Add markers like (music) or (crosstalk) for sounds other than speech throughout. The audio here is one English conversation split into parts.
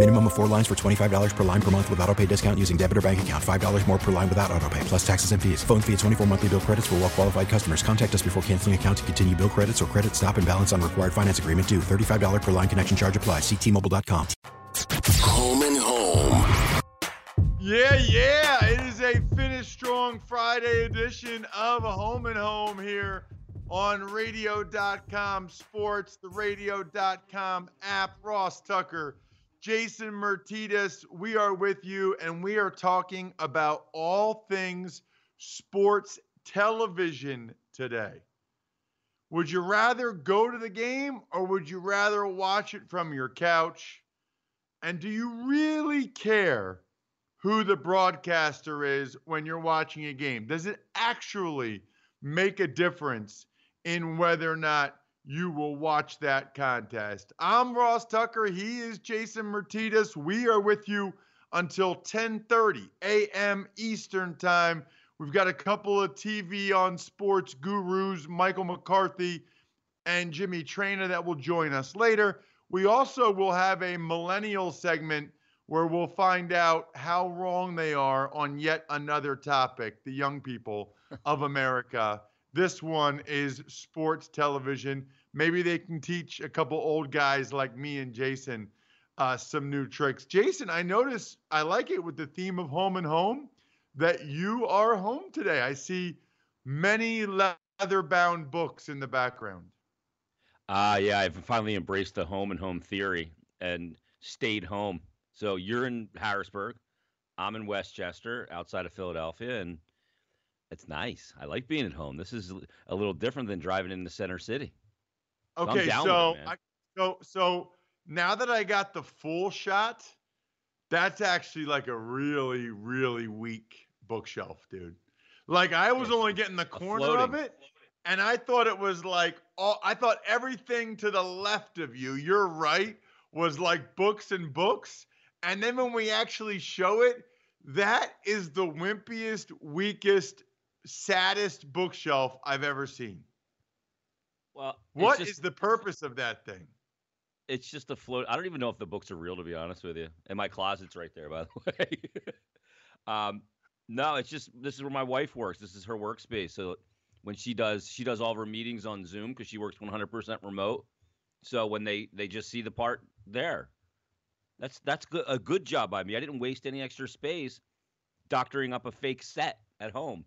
Minimum of four lines for $25 per line per month with auto pay discount using debit or bank account. $5 more per line without auto pay, plus taxes and fees. Phone fee at 24 monthly bill credits for well qualified customers. Contact us before canceling account to continue bill credits or credit stop and balance on required finance agreement due. $35 per line connection charge applies. Ctmobile.com. Home and Home. Yeah, yeah. It is a Finish Strong Friday edition of a Home and Home here on radio.com sports, the radio.com app. Ross Tucker, Jason Martinez, we are with you and we are talking about all things sports television today. Would you rather go to the game or would you rather watch it from your couch? And do you really care who the broadcaster is when you're watching a game? Does it actually make a difference in whether or not you will watch that contest? I'm Ross Tucker. He is Jason Martinez. We are with you until 10:30 a.m. Eastern Time. We've got a couple of TV on sports gurus, Michael McCarthy and Jimmy Traina, that will join us later. We also will have a millennial segment where we'll find out how wrong they are on yet another topic, the young people of (laughs) America. This one is sports television. Maybe they can teach a couple old guys like me and Jason uh, some new tricks. Jason, I notice I like it with the theme of home and home that you are home today. I see many leather bound books in the background. Ah, uh, yeah, I've finally embraced the home and home theory and stayed home. So you're in Harrisburg, I'm in Westchester, outside of Philadelphia, and it's nice. I like being at home. This is a little different than driving into Center City. Okay, so so, it, I, so so now that I got the full shot, that's actually like a really really weak bookshelf, dude. Like I was only getting the corner of it and I thought it was like all I thought everything to the left of you, you're right, was like books and books. And then when we actually show it, that is the wimpiest, weakest, saddest bookshelf I've ever seen. Well, what just, is the purpose of that thing? It's just a float. I don't even know if the books are real, to be honest with you. And my closet's right there, by the (laughs) way. um, no, it's just this is where my wife works. This is her workspace. So when she does she does all of her meetings on Zoom because she works 100% remote. So when they they just see the part there, that's that's good, a good job by me. I didn't waste any extra space doctoring up a fake set at home.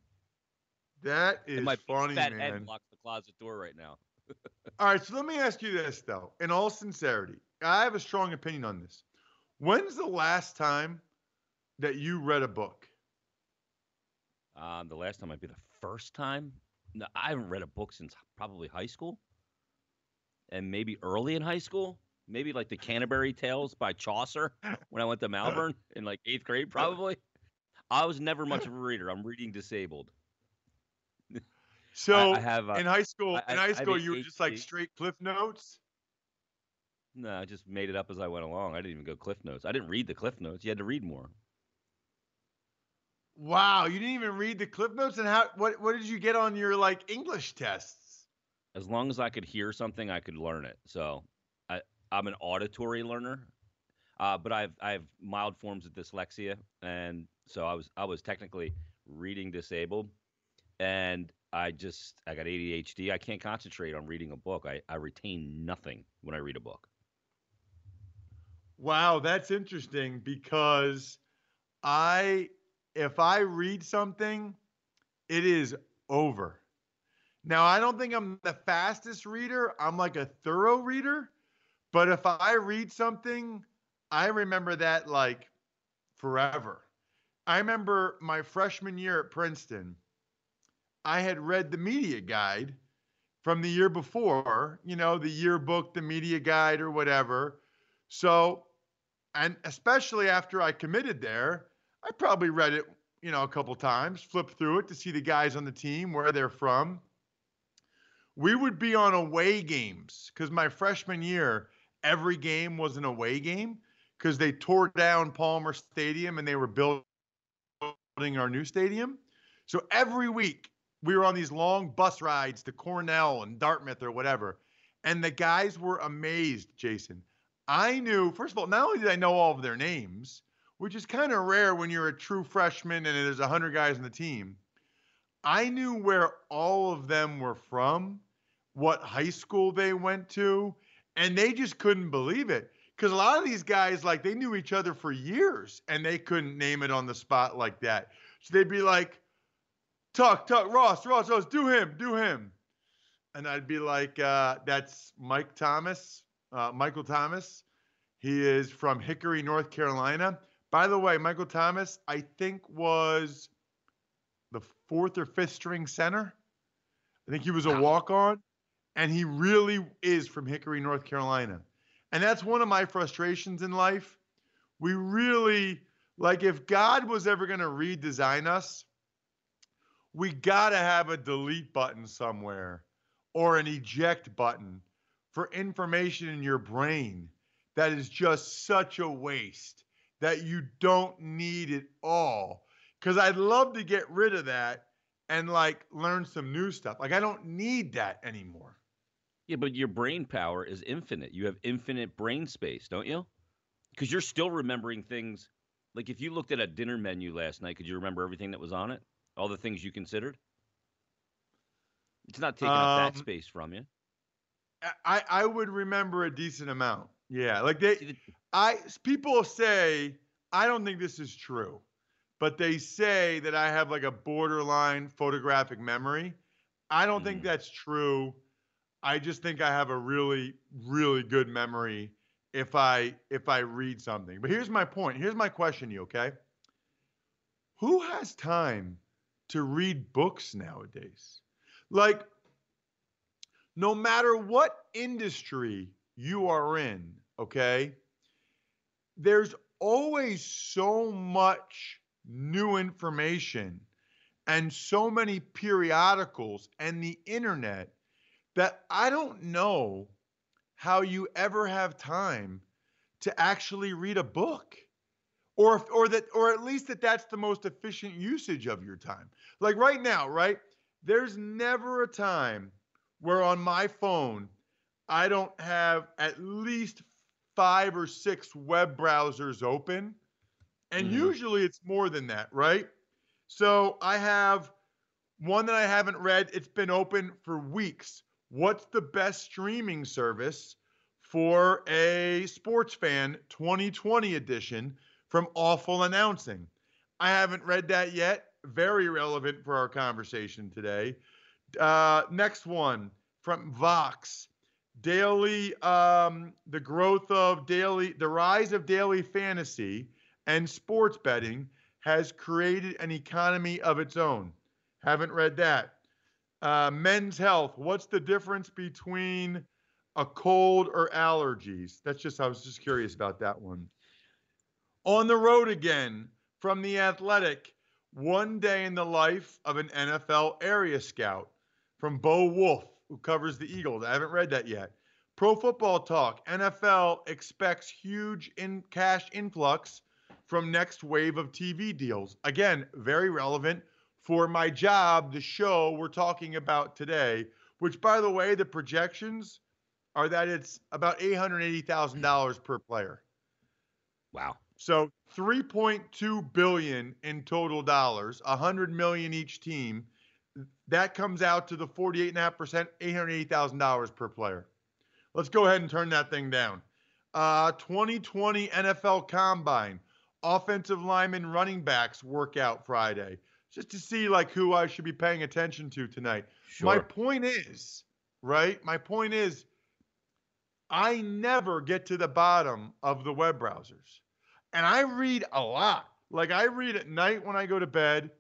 That is and my funny, fat man. head blocks the closet door right now. All right, so let me ask you this though, in all sincerity, I have a strong opinion on this. When's the last time that you read a book? Um, the last time might be the first time. No, I haven't read a book since probably high school, and maybe early in high school. Maybe like the Canterbury Tales by Chaucer when I went to (laughs) Malvern in like eighth grade, probably. I was never much of a reader. I'm reading disabled. So I, I have uh, in high school, I, in high school, you were just like straight cliff notes. No, I just made it up as I went along. I didn't even go Cliff Notes. I didn't read the Cliff Notes. You had to read more. Wow, you didn't even read the cliff notes, and how? What? What did you get on your like English tests? As long as I could hear something, I could learn it. So I, I'm an auditory learner, uh, but I've I've mild forms of dyslexia, and so I was I was technically reading disabled, and I just I got ADHD. I can't concentrate on reading a book. I, I retain nothing when I read a book. Wow, that's interesting because I if I read something, it is over. Now, I don't think I'm the fastest reader. I'm like a thorough reader, but if I read something, I remember that like forever. I remember my freshman year at Princeton, I had read the media guide from the year before, you know, the yearbook, the media guide, or whatever. So, and especially after I committed there, I probably read it, you know, a couple times, flipped through it to see the guys on the team, where they're from. We would be on away games because my freshman year, every game was an away game because they tore down Palmer Stadium and they were building our new stadium. So every week we were on these long bus rides to Cornell and Dartmouth or whatever. And the guys were amazed, Jason. I knew, first of all, not only did I know all of their names, which is kind of rare when you're a true freshman and there's 100 guys on the team, I knew where all of them were from, what high school they went to, and they just couldn't believe it. Because a lot of these guys, like, they knew each other for years and they couldn't name it on the spot like that. So they'd be like, Tuck, Tuck, Ross, Ross, Ross, do him, do him. And I'd be like, uh, that's Mike Thomas, uh, Michael Thomas. He is from Hickory, North Carolina. By the way, Michael Thomas, I think was the fourth or fifth string center. I think he was a walk on, and he really is from Hickory, North Carolina. And that's one of my frustrations in life. We really, like, if God was ever going to redesign us, we got to have a delete button somewhere or an eject button for information in your brain that is just such a waste that you don't need it all. Because I'd love to get rid of that and like learn some new stuff. Like I don't need that anymore. Yeah, but your brain power is infinite. You have infinite brain space, don't you? Because you're still remembering things. Like if you looked at a dinner menu last night, could you remember everything that was on it? All the things you considered? It's not taking up that Um, space from you. I I would remember a decent amount. Yeah, like they I people say I don't think this is true, but they say that I have like a borderline photographic memory. I don't think that's true. I just think I have a really really good memory if I if I read something. But here's my point. Here's my question to you, okay? Who has time to read books nowadays? Like no matter what industry you are in, okay, there's always so much new information and so many periodicals and the internet that I don't know how you ever have time to actually read a book or if, or that or at least that that's the most efficient usage of your time like right now right there's never a time where on my phone I don't have at least five or six web browsers open. And mm-hmm. usually it's more than that, right? So I have one that I haven't read. It's been open for weeks. What's the best streaming service for a sports fan 2020 edition from Awful Announcing? I haven't read that yet. Very relevant for our conversation today. Uh, next one from Vox. Daily, um, the growth of daily, the rise of daily fantasy and sports betting has created an economy of its own. Haven't read that. Uh, men's health. What's the difference between a cold or allergies? That's just, I was just curious about that one. On the road again from the Athletic. One day in the life of an NFL area scout from Bo Wulf, who covers the Eagles. I haven't read that yet. Pro Football Talk. NFL expects huge in cash influx from next wave of TV deals. Again, very relevant for my job, the show we're talking about today, which by the way, the projections are that it's about $880,000 per player. Wow. So 3.2 billion in total dollars, 100 million each team. That comes out to the 48.5%, $880,000 per player. Let's go ahead and turn that thing down. Uh, 2020 NFL Combine, offensive lineman, running backs workout Friday, just to see like who I should be paying attention to tonight. Sure. My point is, right? My point is, I never get to the bottom of the web browsers. And I read a lot. Like I read at night when I go to bed.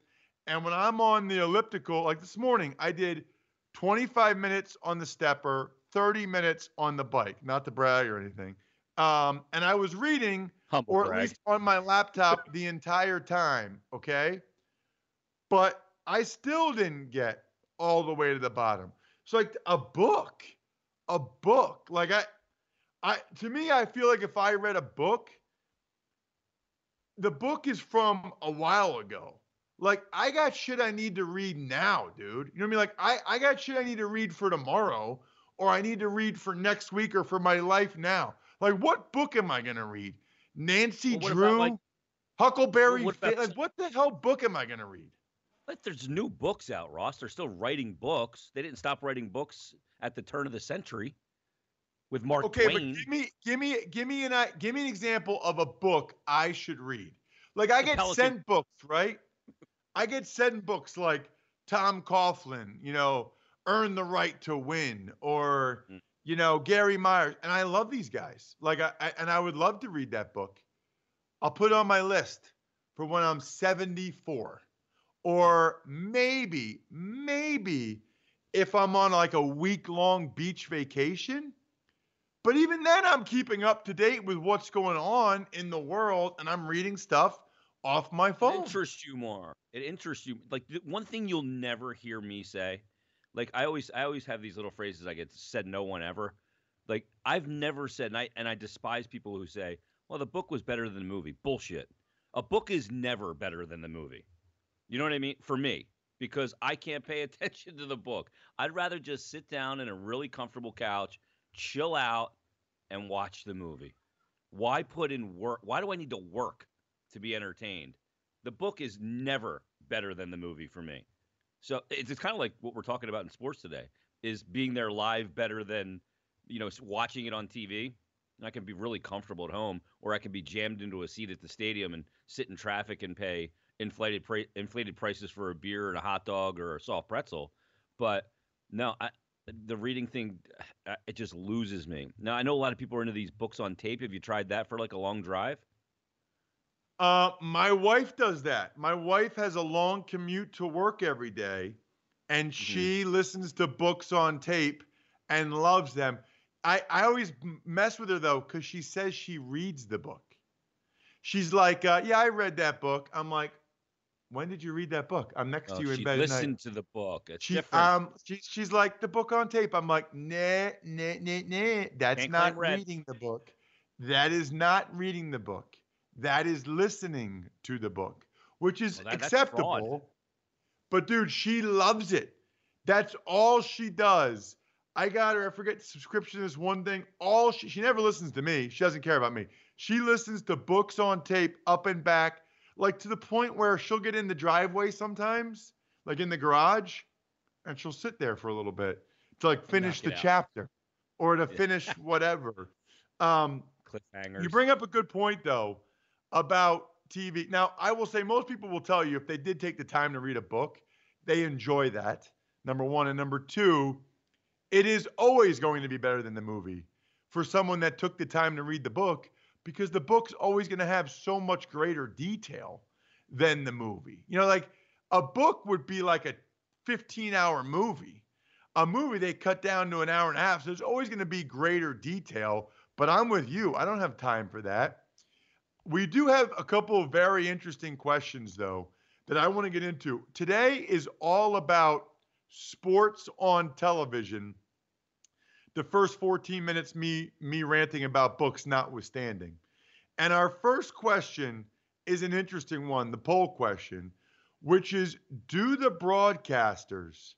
And when I'm on the elliptical, like this morning, I did 25 minutes on the stepper, 30 minutes on the bike, not to brag or anything. Um, and I was reading, Humble or at brag. least on my laptop, the entire time. Okay. But I still didn't get all the way to the bottom. So, like a book, a book, like I, I, to me, I feel like if I read a book, the book is from a while ago. Like I got shit I need to read now, dude. You know what I mean? Like I, I got shit I need to read for tomorrow, or I need to read for next week or for my life now. Like what book am I gonna read? Nancy Well, what about, Drew, like- Huckleberry. what Finn? about- like what the hell book am I gonna read? Like there's new books out, Ross. They're still writing books. They didn't stop writing books at the turn of the century with Mark Okay, Twain. but give me, give me, give me an, give me an example of a book I should read. Like I The get Pelican- sent books, right? I get sent books like Tom Coughlin, you know, Earn the Right to Win, or Mm. you know Gary Myers, and I love these guys. Like I, I and I would love to read that book. I'll put it on my list for when I'm 74, or maybe, maybe if I'm on like a week long beach vacation. But even then, I'm keeping up to date with what's going on in the world, and I'm reading stuff off my phone. It interests you more. It interests you. Like the one thing you'll never hear me say, like I always, I always have these little phrases I get said no one ever. Like I've never said, and I and I despise people who say, "Well, the book was better than the movie." Bullshit. A book is never better than the movie. You know what I mean? For me, because I can't pay (laughs) attention to the book. I'd rather just sit down in a really comfortable couch, chill out, and watch the movie. Why put in work? Why do I need to work to be entertained? The book is never better than the movie for me. So it's, it's kind of like what we're talking about in sports today is being there live better than you know watching it on TV. And I can be really comfortable at home, or I can be jammed into a seat at the stadium and sit in traffic and pay inflated pri- inflated prices for a beer and a hot dog or a soft pretzel. But no, I, the reading thing, uh, it just loses me. Now I know a lot of people are into these books on tape. Have you tried that for like a long drive? Uh, my wife does that. My wife has a long commute to work every day, and she listens to books on tape and loves them. I, I always mess with her though, because she says she reads the book. She's like, uh, "Yeah, I read that book." I'm like, "When did you read that book?" I'm next Oh, to you in bed listened to the book. It's She different. um she, she's like the book on tape. I'm like, nah, nah, nah, nah. That's Can't not reading the book. That is not reading the book. That is listening to the book, which is Well, that- acceptable. But dude, she loves it. That's all she does. I got her. I forget the subscription is one thing. All she she never listens to me. She doesn't care about me. She listens to books on tape up and back, like to the point where she'll get in the driveway sometimes, like in the garage, and she'll sit there for a little bit to like finish the chapter or to finish (laughs) whatever. Um, Cliffhangers. you bring up a good point though about TV. Now, I will say most people will tell you if they did take the time to read a book, they enjoy that. Number one. And number two, it is always going to be better than the movie for someone that took the time to read the book because the book's always going to have so much greater detail than the movie. You know, like a book would be like a 15 hour movie. A movie they cut down to an hour and a half. So there's always going to be greater detail. But I'm with you. I don't have time for that. We do have a couple of very interesting questions, though, that I want to get into. Today is all about sports on television. The first 14 minutes, me me ranting about books, notwithstanding. And our first question is an interesting one, the poll question, which is Do the broadcasters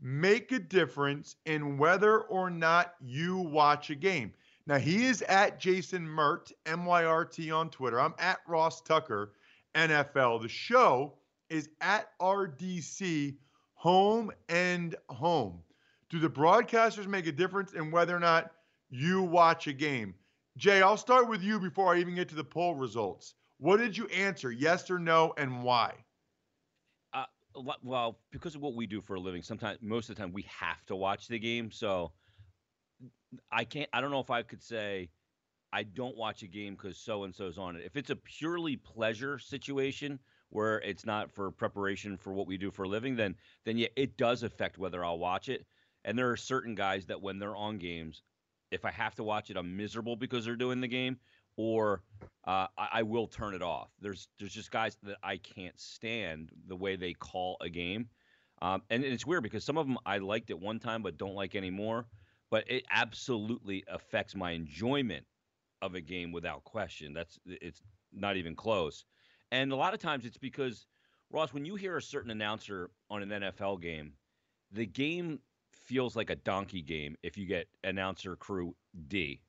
make a difference in whether or not you watch a game? Now, he is at Jason Mert, M Y R T on Twitter. I'm at Ross Tucker, NFL. The show is at RDC Home and Home. Do the broadcasters make a difference in whether or not you watch a game? Jay, I'll start with you before I even get to the poll results. What did you answer, yes or no, and why? Uh, well, because of what we do for a living, sometimes most of the time we have to watch the game. So I can't. I don't know if I could say I don't watch a game because so and so's on it. If it's a purely pleasure situation where it's not for preparation for what we do for a living, then then yeah, it does affect whether I'll watch it. And there are certain guys that when they're on games, if I have to watch it, I'm miserable because they're doing the game, or uh, I, I will turn it off. There's there's just guys that I can't stand the way they call a game, um, and it's weird because some of them I liked at one time but don't like anymore. But it absolutely affects my enjoyment of a game without question. That's it's not even close. And a lot of times it's because Ross, when you hear a certain announcer on an NFL game, the game feels like a donkey game if you get announcer crew D.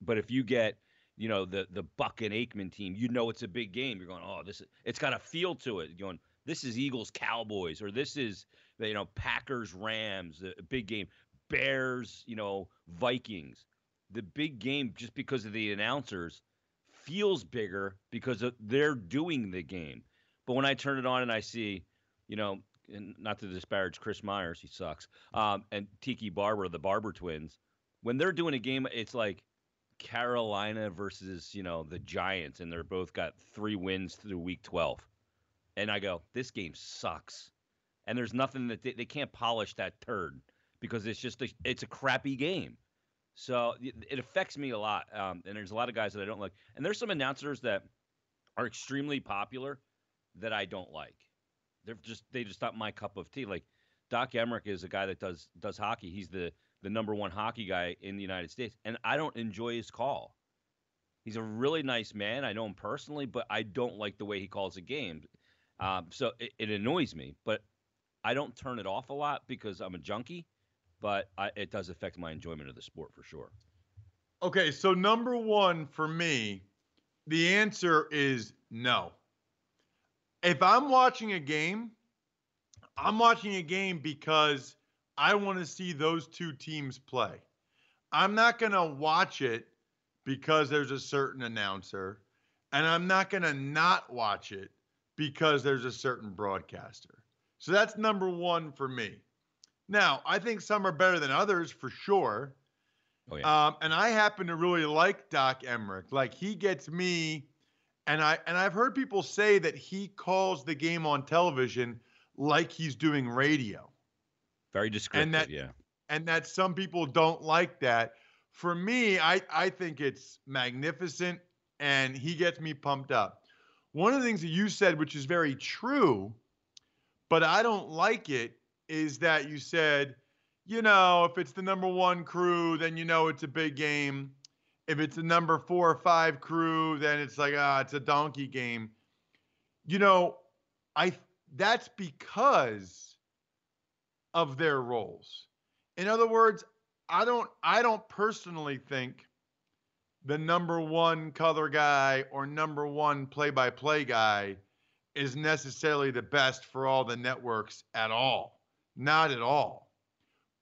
But if you get, you know, the the Buck and Aikman team, you know it's a big game. You're going, oh, this is, it's got a feel to it. You're going, this is Eagles Cowboys or this is you know Packers Rams, a big game. Bears, you know, Vikings. The big game just because of the announcers feels bigger because of, they're doing the game. But when I turn it on and I see, you know, and not to disparage Chris Myers, he sucks, um, and Tiki Barber, the Barber twins, when they're doing a game, it's like Carolina versus, you know, the Giants, and they're both got three wins through week 12. And I go, this game sucks. And there's nothing that they, they can't polish that turd because it's just a, it's a crappy game. So it affects me a lot. Um, and there's a lot of guys that I don't like. And there's some announcers that are extremely popular that I don't like. They're just they just not my cup of tea. Like Doc Emrick is a guy that does does hockey. He's the the number one hockey guy in the United States, and I don't enjoy his call. He's a really nice man. I know him personally, but I don't like the way he calls a game. Um, so it, it annoys me. But I don't turn it off a lot because I'm a junkie but I, it does affect my enjoyment of the sport for sure. Okay, so number one for me, the answer is no. If I'm watching a game, I'm watching a game because I want to see those two teams play. I'm not going to watch it because there's a certain announcer, and I'm not going to not watch it because there's a certain broadcaster. So that's number one for me. Now, I think some are better than others for sure. Oh, yeah. Um, and I happen to really like Doc Emrick. Like he gets me, and I and I've heard people say that he calls the game on television like he's doing radio. Very descriptive, and that, yeah. And that some people don't like that. For me, I I think it's magnificent, and he gets me pumped up. One of the things that you said, which is very true, but I don't like it, is that you said, you know, if it's the number one crew, then you know it's a big game. If it's a number four or five crew, then it's like ah, it's a donkey game. You know, I that's because of their roles. In other words, I don't I don't personally think the number one color guy or number one play by play guy is necessarily the best for all the networks at all. Not at all.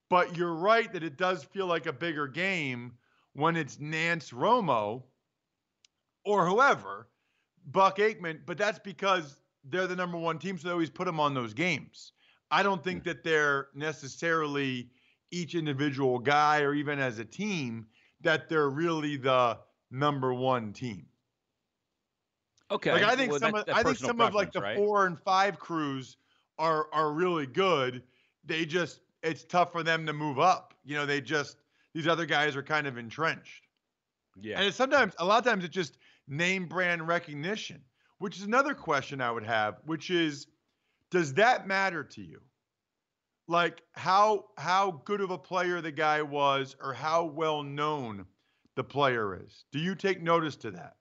But you're right that it does feel like a bigger game when it's Nantz Romo or whoever, Buck Aikman, but that's because they're the number one team, so they always put them on those games. I don't think that they're necessarily each individual guy or even as a team that they're really the number one team. Okay. Like I think well, some that, of I think some of like the right? four and five crews are are really good, they just it's tough for them to move up. You know, they just these other guys are kind of entrenched. Yeah. And it's sometimes a lot of times it's just name brand recognition, which is another question I would have, which is does that matter to you? Like how how good of a player the guy was or how well known the player is. Do you take notice to that?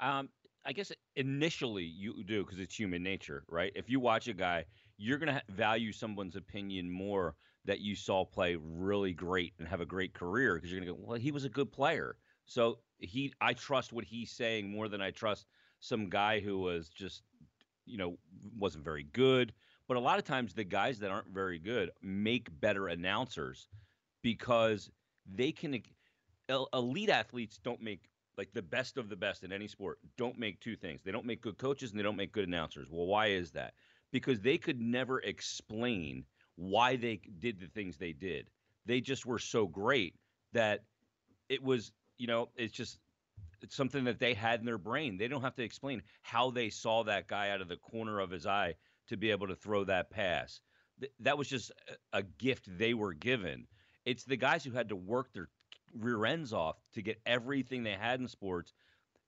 Um, I guess initially you do because it's human nature, right? If you watch a guy you're going to value someone's opinion more that you saw play really great and have a great career because you're going to go, well, he was a good player. So he, I trust what he's saying more than I trust some guy who was just, you know, wasn't very good. But a lot of times the guys that aren't very good make better announcers because they can. Elite athletes don't make like the best of the best in any sport don't make two things. They don't make good coaches and they don't make good announcers. Well, why is that? because they could never explain why they did the things they did. They just were so great that it was, you know, it's just it's something that they had in their brain. They don't have to explain how they saw that guy out of the corner of his eye to be able to throw that pass. Th- that was just a, a gift they were given. It's the guys who had to work their rear ends off to get everything they had in sports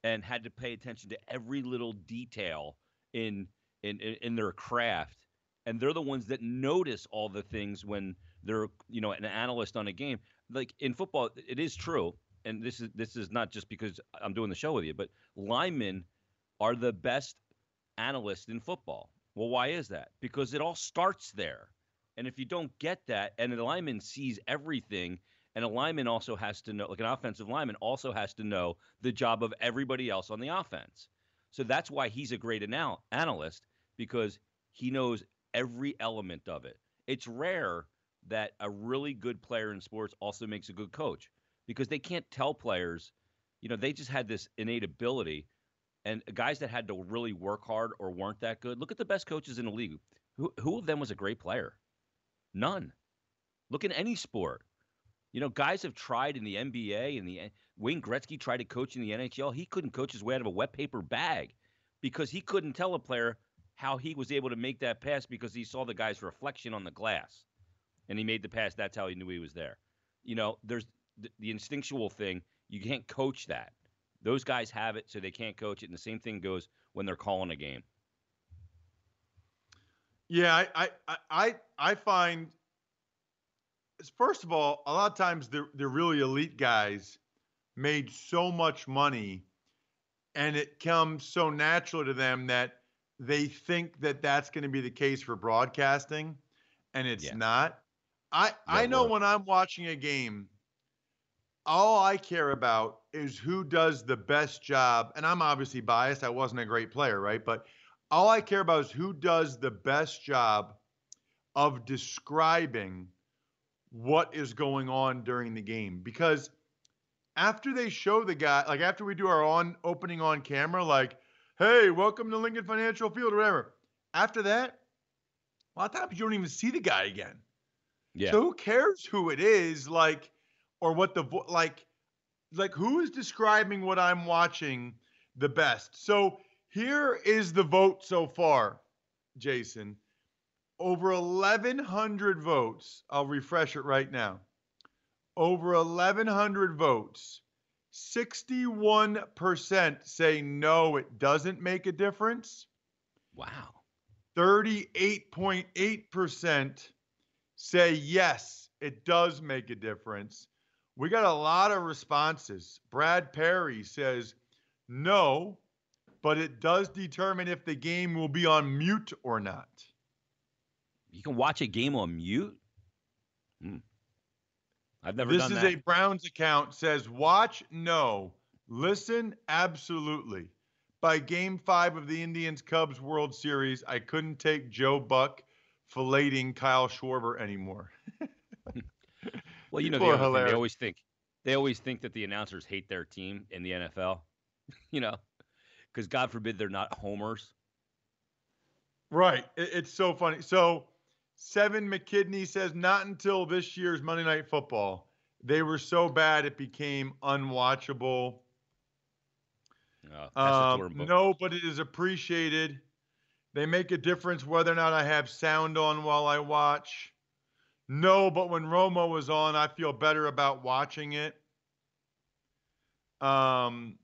and had to pay attention to every little detail in in in their craft and they're the ones that notice all the things when they're you know an analyst on a game. Like in football it is true and this is this is not just because I'm doing the show with you but linemen are the best analysts in football. Well why is that? Because it all starts there. And if you don't get that and the lineman sees everything and a lineman also has to know like an offensive lineman also has to know the job of everybody else on the offense. So that's why he's a great anal- analyst because he knows every element of it. It's rare that a really good player in sports also makes a good coach because they can't tell players, you know, they just had this innate ability. And guys that had to really work hard or weren't that good, look at the best coaches in the league. Who, who of them was a great player? None. Look at any sport. You know, guys have tried in the NBA and the Wayne Gretzky tried to coach in the NHL. He couldn't coach his way out of a wet paper bag because he couldn't tell a player how he was able to make that pass because he saw the guy's reflection on the glass and he made the pass. That's how he knew he was there. You know, there's the, the instinctual thing. You can't coach that. Those guys have it, so they can't coach it. And the same thing goes when they're calling a game. Yeah, I I I, I find first of all, a lot of times the the really elite guys made so much money, and it comes so natural to them that they think that that's going to be the case for broadcasting, and it's yeah. not. I I know when I'm watching a game, all I care about is who does the best job. And I'm obviously biased. I wasn't a great player, right? But all I care about is who does the best job of describing what is going on during the game. Because after they show the guy, like after we do our on opening on camera, like hey, welcome to Lincoln Financial Field or whatever. After that, a lot of times you don't even see the guy again. Yeah. So who cares who it is, like, or what the vo- like, like who is describing what I'm watching the best? So here is the vote so far, Jason. Over 1,100 votes. I'll refresh it right now. Over 1,100 votes 61% say no, it doesn't make a difference. Wow. 38.8% say yes, it does make a difference. We got a lot of responses. Brad Perry says no, but it does determine if the game will be on mute or not. You can watch a game on mute? Hmm. I've never this is that. a Browns account says watch no, listen absolutely. By game 5 of the Indians Cubs World Series, I couldn't take Joe Buck filleting Kyle Schwarber anymore. (laughs) well, you know the thing, they always think they always think that the announcers hate their team in the NFL. (laughs) you know, because God forbid they're not homers. Right. It's so funny. So Seven McKidney says not until this year's Monday Night Football. They were so bad it became unwatchable. Oh, um, no, but it is appreciated. They make a difference whether or not I have sound on while I watch. No, but when Romo was on, I feel better about watching it. Um,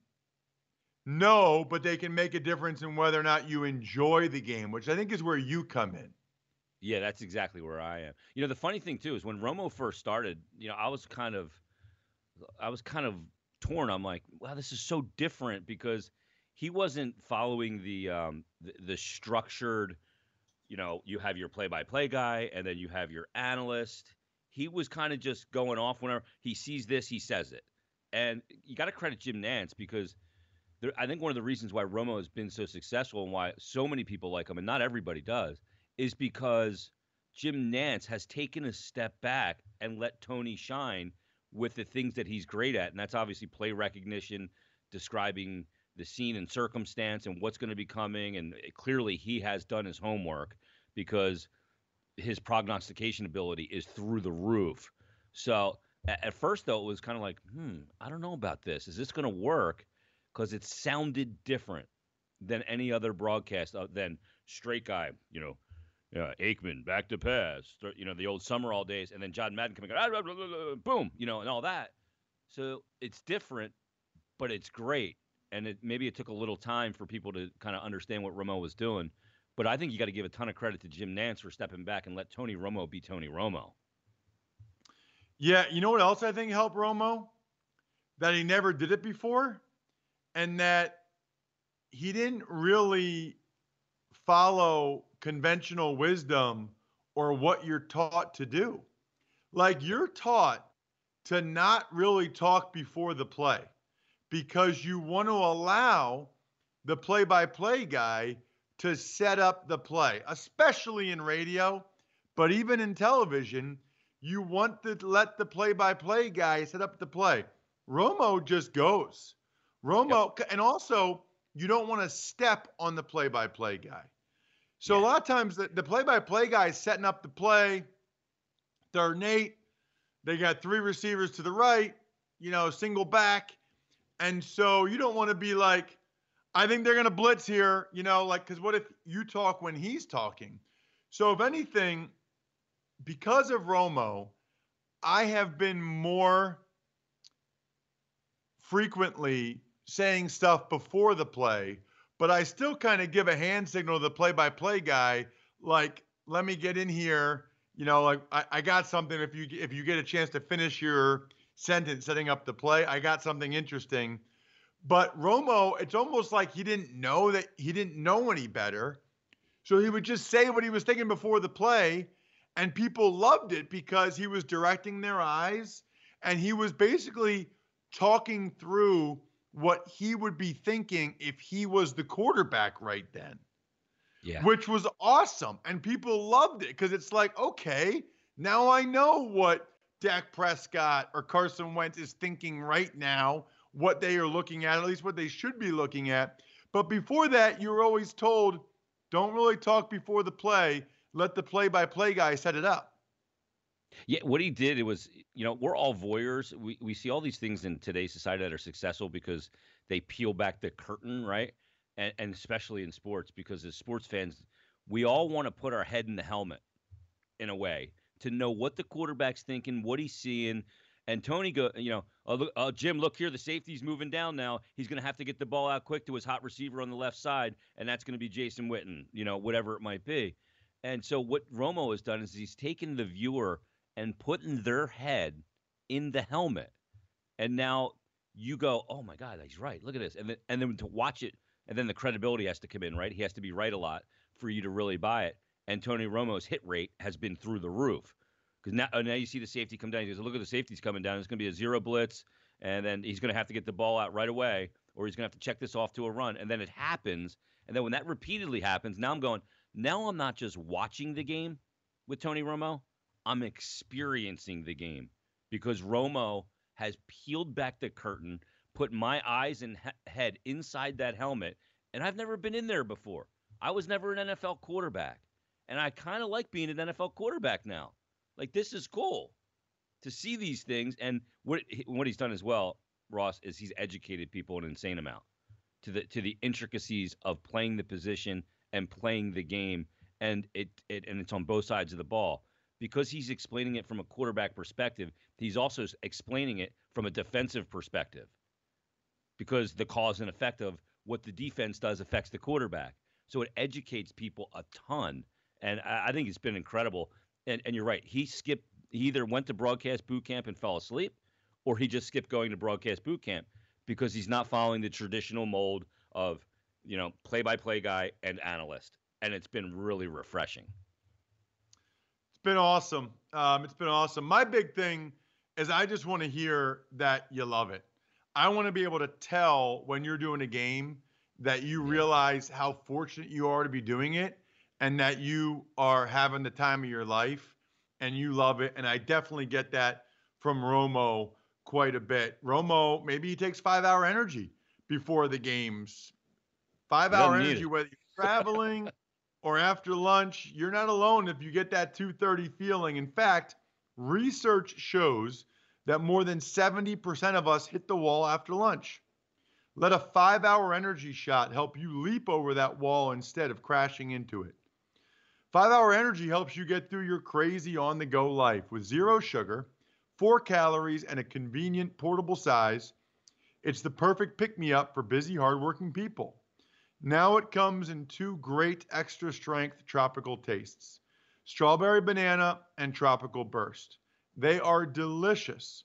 no, but they can make a difference in whether or not you enjoy the game, which I think is where you come in. Yeah, that's exactly where I am. You know, the funny thing too is when Romo first started, you know, I was kind of I was kind of torn. I'm like, wow, this is so different because he wasn't following the um the, the structured, you know, you have your play-by-play guy and then you have your analyst. He was kind of just going off whenever he sees this, he says it. And you got to credit Jim Nantz because there, I think one of the reasons why Romo has been so successful and why so many people like him, and not everybody does, is because Jim Nantz has taken a step back and let Tony shine with the things that he's great at. And that's obviously play recognition, describing the scene and circumstance and what's going to be coming. And clearly he has done his homework because his prognostication ability is through the roof. So At, first, though, it was kind of like, hmm, I don't know about this. Is this going to work? Because it sounded different than any other broadcast. Uh, than straight guy, you know, yeah, Aikman back to pass, you know, the old Summerall days, and then John Madden coming out, ah, blah, blah, blah, boom, you know, and all that. So it's different, but it's great. And it maybe it took a little time for people to kind of understand what Romo was doing. But I think you got to give a ton of credit to Jim Nantz for stepping back and let Tony Romo be Tony Romo. Yeah, you know what else I think helped Romo? That he never did it before, and that he didn't really follow conventional wisdom or what you're taught to do. Like you're taught to not really talk before the play because you want to allow the play by play guy to set up the play, especially in radio, but even in television, you want to let the play by play guy set up the play. Romo just goes. Romo, yep. and also, you don't want to step on the play by play guy. So yeah. a lot of times the play by play guy is setting up the play. They're Nate. They got three receivers to the right, you know, single back. And so you don't want to be like, I think they're going to blitz here, you know, like, because what if you talk when he's talking? So, if anything, because of Romo, I have been more frequently saying stuff before the play, but I still kind of give a hand signal to the play by play guy, like, let me get in here. You know, like I, I got something. If you if you get a chance to finish your sentence setting up the play, I got something interesting. But Romo, it's almost like he didn't know that he didn't know any better. So he would just say what he was thinking before the play, and people loved it because he was directing their eyes and he was basically talking through what he would be thinking if he was the quarterback right then. Yeah. Which was awesome. And people loved it because it's like, okay, now I know what Dak Prescott or Carson Wentz is thinking right now what they are looking at, at least what they should be looking at. But before that, you were always told, don't really talk before the play. Let the play by play guy set it up. Yeah, what he did, it was, you know, we're all voyeurs. We, we see all these things in today's society that are successful because they peel back the curtain, right? And, and especially in sports, because as sports fans, we all want to put our head in the helmet in a way to know what the quarterback's thinking, what he's seeing, and Tony go, you know, oh, look, oh, Jim, look here, the safety's moving down now. He's going to have to get the ball out quick to his hot receiver on the left side, and that's going to be Jason Witten, you know, whatever it might be. And so what Romo has done is he's taken the viewer and putting their head in the helmet, and now you go, oh my God, he's right. Look at this, and then and then to watch it, and then the credibility has to come in, right? He has to be right a lot for you to really buy it. And Tony Romo's hit rate has been through the roof. Because now, oh, now you see the safety come down. He goes, look at the safety's coming down. It's going to be a zero blitz, and then he's going to have to get the ball out right away, or he's going to have to check this off to a run. And then it happens. And then when that repeatedly happens, now I'm going, now I'm not just watching the game with Tony Romo, I'm experiencing the game because Romo has peeled back the curtain, put my eyes and he- head inside that helmet, and I've never been in there before. I was never an NFL quarterback, and I kind of like being an NFL quarterback now. Like this is cool to see these things. And what what he's done as well, Ross, is he's educated people an insane amount to the to the intricacies of playing the position and playing the game. And it, it and it's on both sides of the ball because he's explaining it from a quarterback perspective. He's also explaining it from a defensive perspective because the cause and effect of what the defense does affects the quarterback. So it educates people a ton. And I, I think it's been incredible and, and you're right. He skipped. He either went to broadcast boot camp and fell asleep, or he just skipped going to broadcast boot camp because he's not following the traditional mold of you know play-by-play guy and analyst. And it's been really refreshing. It's been awesome. Um, it's been awesome. My big thing is I just want to hear that you love it. I want to be able to tell when you're doing a game that you realize how fortunate you are to be doing it and that you are having the time of your life and you love it. And I definitely get that from Romo quite a bit. Romo, maybe he takes five hour energy before the games. Five hour energy, whether you're traveling (laughs) or after lunch, you're not alone if you get that 230 feeling. In fact, research shows that more than 70% of us hit the wall after lunch. Let a five hour energy shot help you leap over that wall instead of crashing into it. Five hour energy helps you get through your crazy on the go life with zero sugar, four calories, and a convenient portable size. It's the perfect pick me up for busy, hardworking people. Now it comes in two great extra strength tropical tastes strawberry banana and tropical burst. They are delicious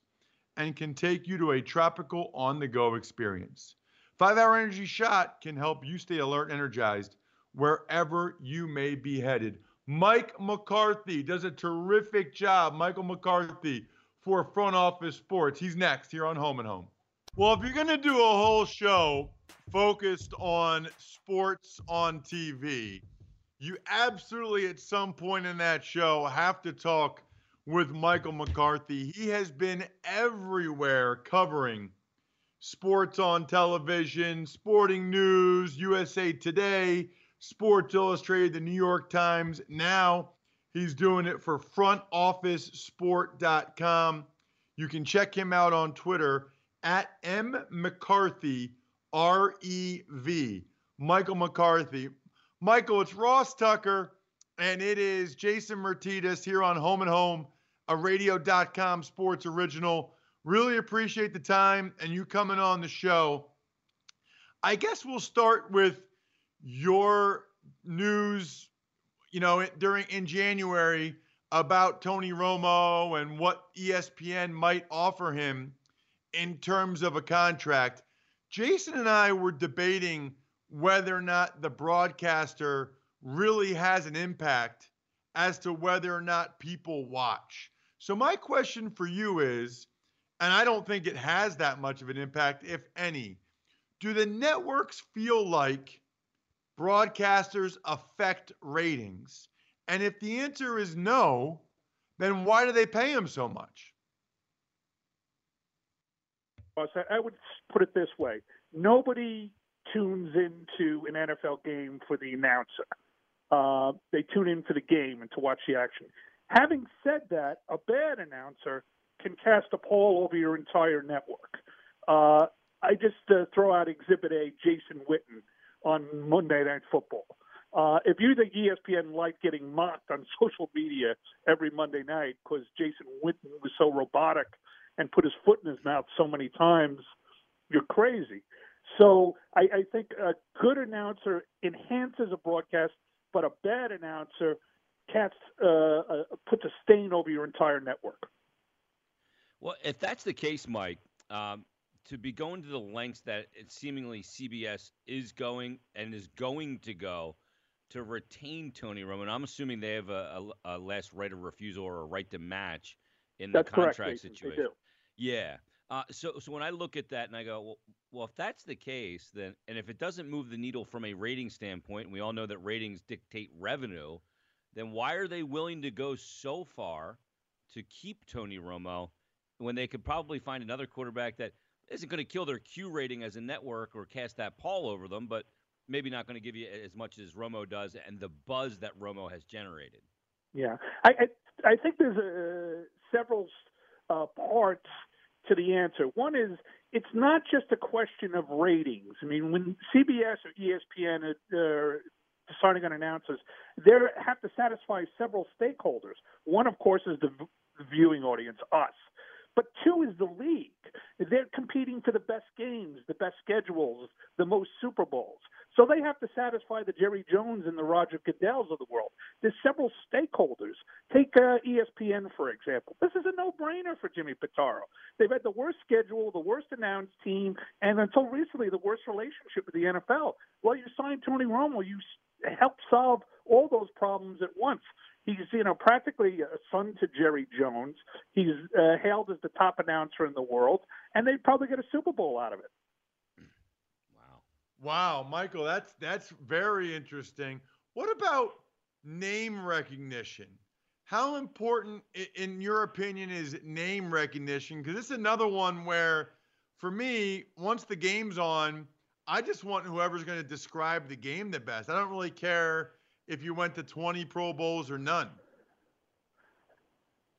and can take you to a tropical on the go experience. Five hour energy shot can help you stay alert energized wherever you may be headed. Mike McCarthy does a terrific job. Michael McCarthy for Front Office Sports. He's next here on Home and Home. Well, if you're going to do a whole show focused on sports on TV, you absolutely at some point in that show have to talk with Michael McCarthy. He has been everywhere covering sports on television, sporting news, USA Today, Sports Illustrated, the New York Times. Now he's doing it for frontofficesport.com. You can check him out on Twitter at M McCarthy R E V. Michael McCarthy. Michael, it's Ross Tucker, and it is Jason Martinez here on Home and Home, a radio.com sports original. Really appreciate the time and you coming on the show. I guess we'll start with your news, you know, during in January about Tony Romo and what ESPN might offer him in terms of a contract. Jason and I were debating whether or not the broadcaster really has an impact as to whether or not people watch. So, my question for you is, and I don't think it has that much of an impact, if any, do the networks feel like broadcasters affect ratings? And if the answer is no, then why do they pay them so much? I would put it this way nobody tunes into an NFL game for the announcer. Uh, they tune in for the game and to watch the action. Having said that, a bad announcer can cast a pall over your entire network. Uh, I just uh, throw out Exhibit A, Jason Witten on Monday Night Football. Uh, if you think ESPN liked getting mocked on (laughs) social media every Monday night because Jason Witten was so robotic and put his foot in his mouth so many times, you're crazy. So I, I think a good announcer enhances a broadcast, but a bad announcer casts uh, uh, puts a stain over your entire network. Well, if that's the case, Mike, um, to be going to the lengths that it seemingly CBS is going and is going to go to retain Tony Romo, and I'm assuming they have a, a, a last right of refusal or a right to match in That's the contract correct, situation. Yeah. Uh, so, so when I look at that and I go, well, well, if that's the case, then and if it doesn't move the needle from a rating standpoint, and we all know that ratings dictate revenue, then why are they willing to go so far to keep Tony Romo when they could probably find another quarterback that isn't going to kill their Q rating as a network or cast that pall over them, but maybe not going to give you as much as Romo does and the buzz that Romo has generated. Yeah, I I, think there's a, several uh, parts to the answer. One is it's not just a question of ratings. I mean, when CBS or ESPN are deciding on announcers, they have to satisfy several stakeholders. One, of course, is the viewing audience, us. But two is the league. They're competing for the best games, the best schedules, the most Super Bowls. So they have to satisfy the Jerry Jones and the Roger Goodells of the world. There's several stakeholders. Take uh, ESPN, for example. This is a no-brainer for Jimmy Pitaro. They've had the worst schedule, the worst announced team, and until recently, the worst relationship with the NFL. Well, you signed Tony Romo. You help solve all those problems at once. He's, you know, practically a son to Jerry Jones. He's uh, hailed as the top announcer in the world, and they'd probably get a Super Bowl out of it. Wow, Michael, that's that's very interesting. What about name recognition? How important, in your opinion, is name recognition? Because this is another one where, for me, once the game's on, I just want whoever's going to describe the game the best. I don't really care if you went to 20 Pro Bowls or none.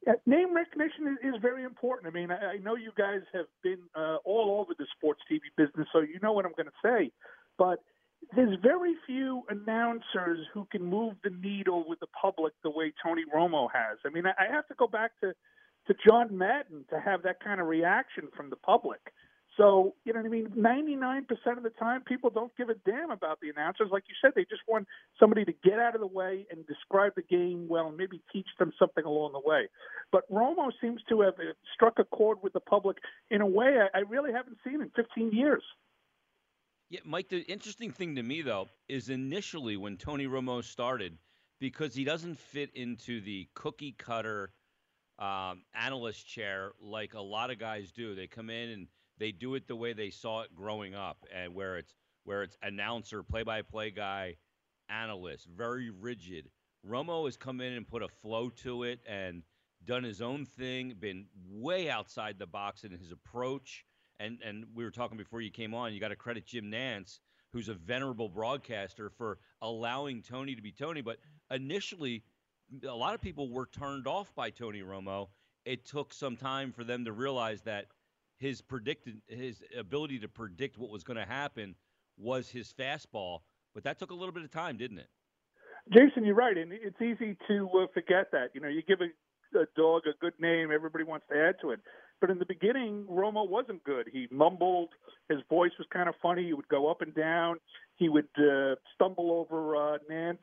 Yeah, name recognition is, very important. I mean, I, I know you guys have been uh, all over the sports TV business, so you know what I'm going to say. But there's very few announcers who can move the needle with the public the way Tony Romo has. I mean, I, have to go back to to John Madden to have that kind of reaction from the public. So, you know what I mean? 99% of the time, people don't give a damn about the announcers. Like you said, they just want somebody to get out of the way and describe the game well and maybe teach them something along the way. But Romo seems to have uh, struck a chord with the public in a way I, I really haven't seen in 15 years. Yeah, Mike, the interesting thing to me, though, is initially when Tony Romo started, because he doesn't fit into the cookie cutter um, analyst chair like a lot of guys do. They come in and – they do it the way they saw it growing up, and where it's where it's announcer, play-by-play guy, analyst, very rigid. Romo has come in and put a flow to it and done his own thing, been way outside the box in his approach. And and we were talking before you came on. You got to credit Jim Nantz, who's a venerable broadcaster, for allowing Tony to be Tony. But initially, a lot of people were turned off by Tony Romo. It took some time for them to realize that his predicted his ability to predict what was going to happen was his fastball, but that took a little bit of time, didn't it? Jason, you're right, and it's easy to uh, forget that. You know, you give a, a dog a good name, everybody wants to add to it. But in the beginning, Romo wasn't good. He mumbled. His voice was kind of funny. He would go up and down. He would uh, stumble over uh, Nantz.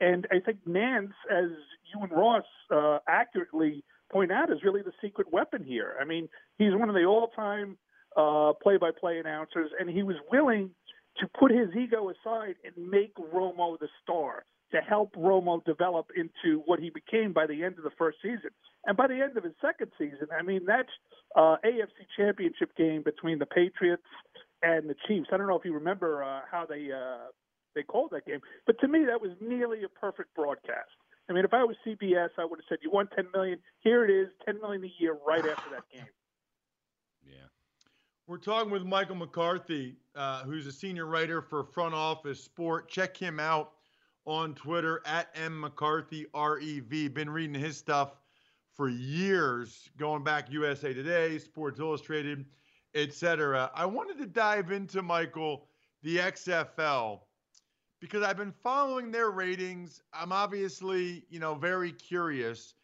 And I think Nantz, as you and Ross uh, accurately point out is really the secret weapon here. I mean, he's one of the all-time uh, play-by-play announcers, and he was willing to put his ego aside and make Romo the star to help Romo develop into what he became by the end of the first season. And by the end of his second season, I mean, that uh, AFC championship game between the Patriots and the Chiefs. I don't know if you remember uh, how they uh, they called that game, but to me, that was nearly a perfect broadcast. I mean, if I was CBS, I would have said, "You want ten million? Here it is, ten million a year, right after that game." Yeah. We're talking with Michael McCarthy, uh, who's a senior writer for Front Office Sport. Check him out on Twitter at M McCarthy REV. Been reading his stuff for years, going back USA Today, Sports Illustrated, etc. I wanted to dive into Michael the XFL because I've been following their ratings. I'm obviously, you know, very curious.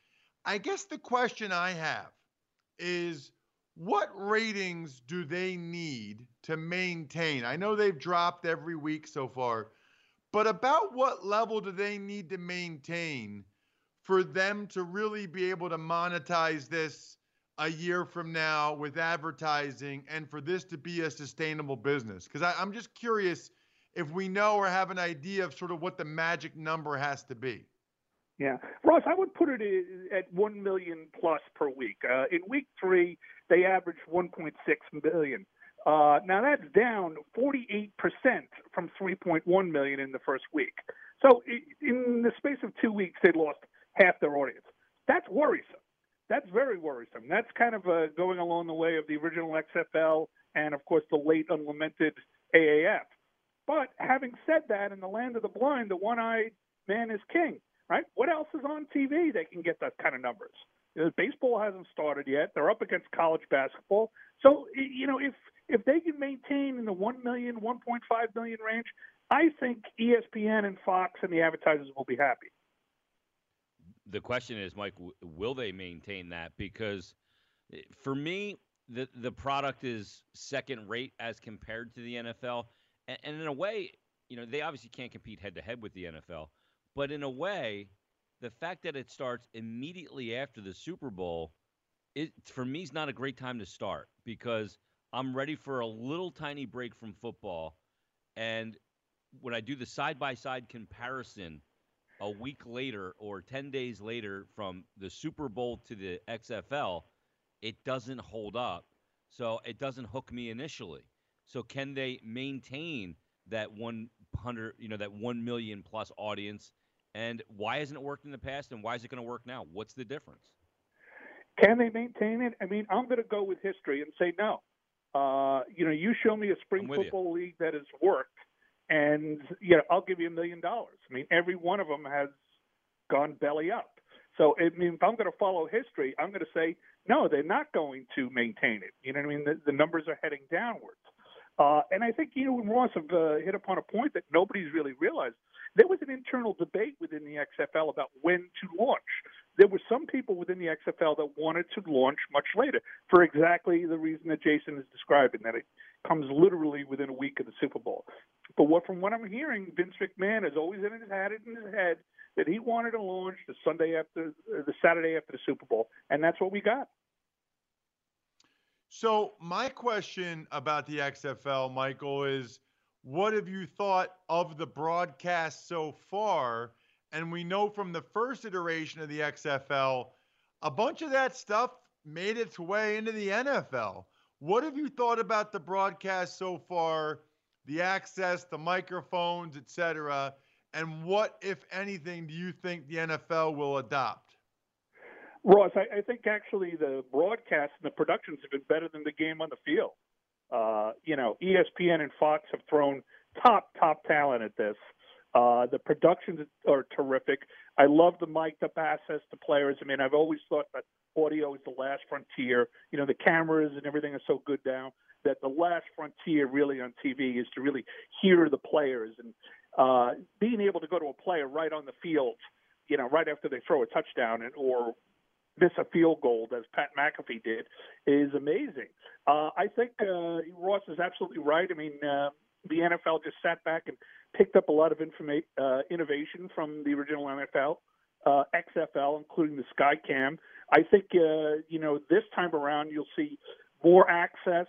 I guess the question I have is what ratings do they need to maintain? I know they've dropped every week so far, but about what level do they need to maintain for them to really be able to monetize this a year from now with advertising and for this to be a sustainable business? Because I'm just curious if we know or have an idea of sort of what the magic number has to be. Yeah, Ross, I would put it at one million plus per week. Uh, in week three, they averaged 1.6 million. Uh, now that's down 48% from 3.1 million in the first week. So in the space of two weeks, they lost half their audience. That's worrisome. That's very worrisome. That's kind of uh, going along the way of the original XFL and, of course, the late unlamented AAF. But having said that, in the land of the blind, the one-eyed man is king, right? What else is on TV that can get that kind of numbers? You know, baseball hasn't started yet. They're up against college basketball. So, you know, if if they can maintain in the 1 million, 1.5 million range, I think ESPN and Fox and the advertisers will be happy. The question is, Mike, will they maintain that? Because eh, for me, the the product is second rate as compared to the NFL. And, and in a way, you know, they obviously can't compete head to head with the NFL, but in a way, the fact that it starts immediately after the Super Bowl, it for me is not a great time to start because I'm ready for a little tiny break from football, and when I do the side by side comparison a week later or 10 days later from the Super Bowl to the XFL, it doesn't hold up. So it doesn't hook me initially. So can they maintain that 100, you know, that 1 million plus audience? And why hasn't it worked in the past and why is it going to work now? What's the difference? Can they maintain it? I mean, I'm going to go with history and say no. Uh, you know, you show me a spring football you. league that has worked, and you know, I'll give you a million dollars. I mean, every one of them has gone belly up. So, I mean, if I'm going to follow history, I'm going to say, no, they're not going to maintain it. You know what I mean? The, the numbers are heading downwards. Uh, and I think you and Ross have uh, hit upon a point that nobody's really realized. There was an internal debate within the XFL about when to launch. There were some people within the XFL that wanted to launch much later for exactly the reason that Jason is describing, that it comes literally within a week of the Super Bowl. But what from what I'm hearing, Vince McMahon has always had it in his head that he wanted to launch the Sunday after uh, the Saturday after the Super Bowl, and that's what we got. So my question about the XFL, Michael, is what have you thought of the broadcast so far? And we know from the first iteration of the XFL, a bunch of that stuff made its way into the NFL. What have you thought about the broadcast so far, the access, the microphones, etc.? And what, if anything, do you think the NFL will adopt? Ross, I, I think actually the broadcast and the productions have been better than the game on the field. Uh, you know, ESPN and Fox have thrown top, top talent at this. Uh, the productions are terrific. I love the mic'd up access to players. I mean, I've always thought that audio is the last frontier. You know, the cameras and everything are so good now that the last frontier really on TV is to really hear the players and uh, being able to go to a player right on the field, you know, right after they throw a touchdown and, or miss a field goal, as Pat McAfee did, is amazing. Uh, I think uh, Ross is absolutely right. I mean, uh, the NFL just sat back and picked up a lot of informa- uh, innovation from the original NFL, uh, XFL, including the SkyCam. I think uh, you know this time around you'll see more access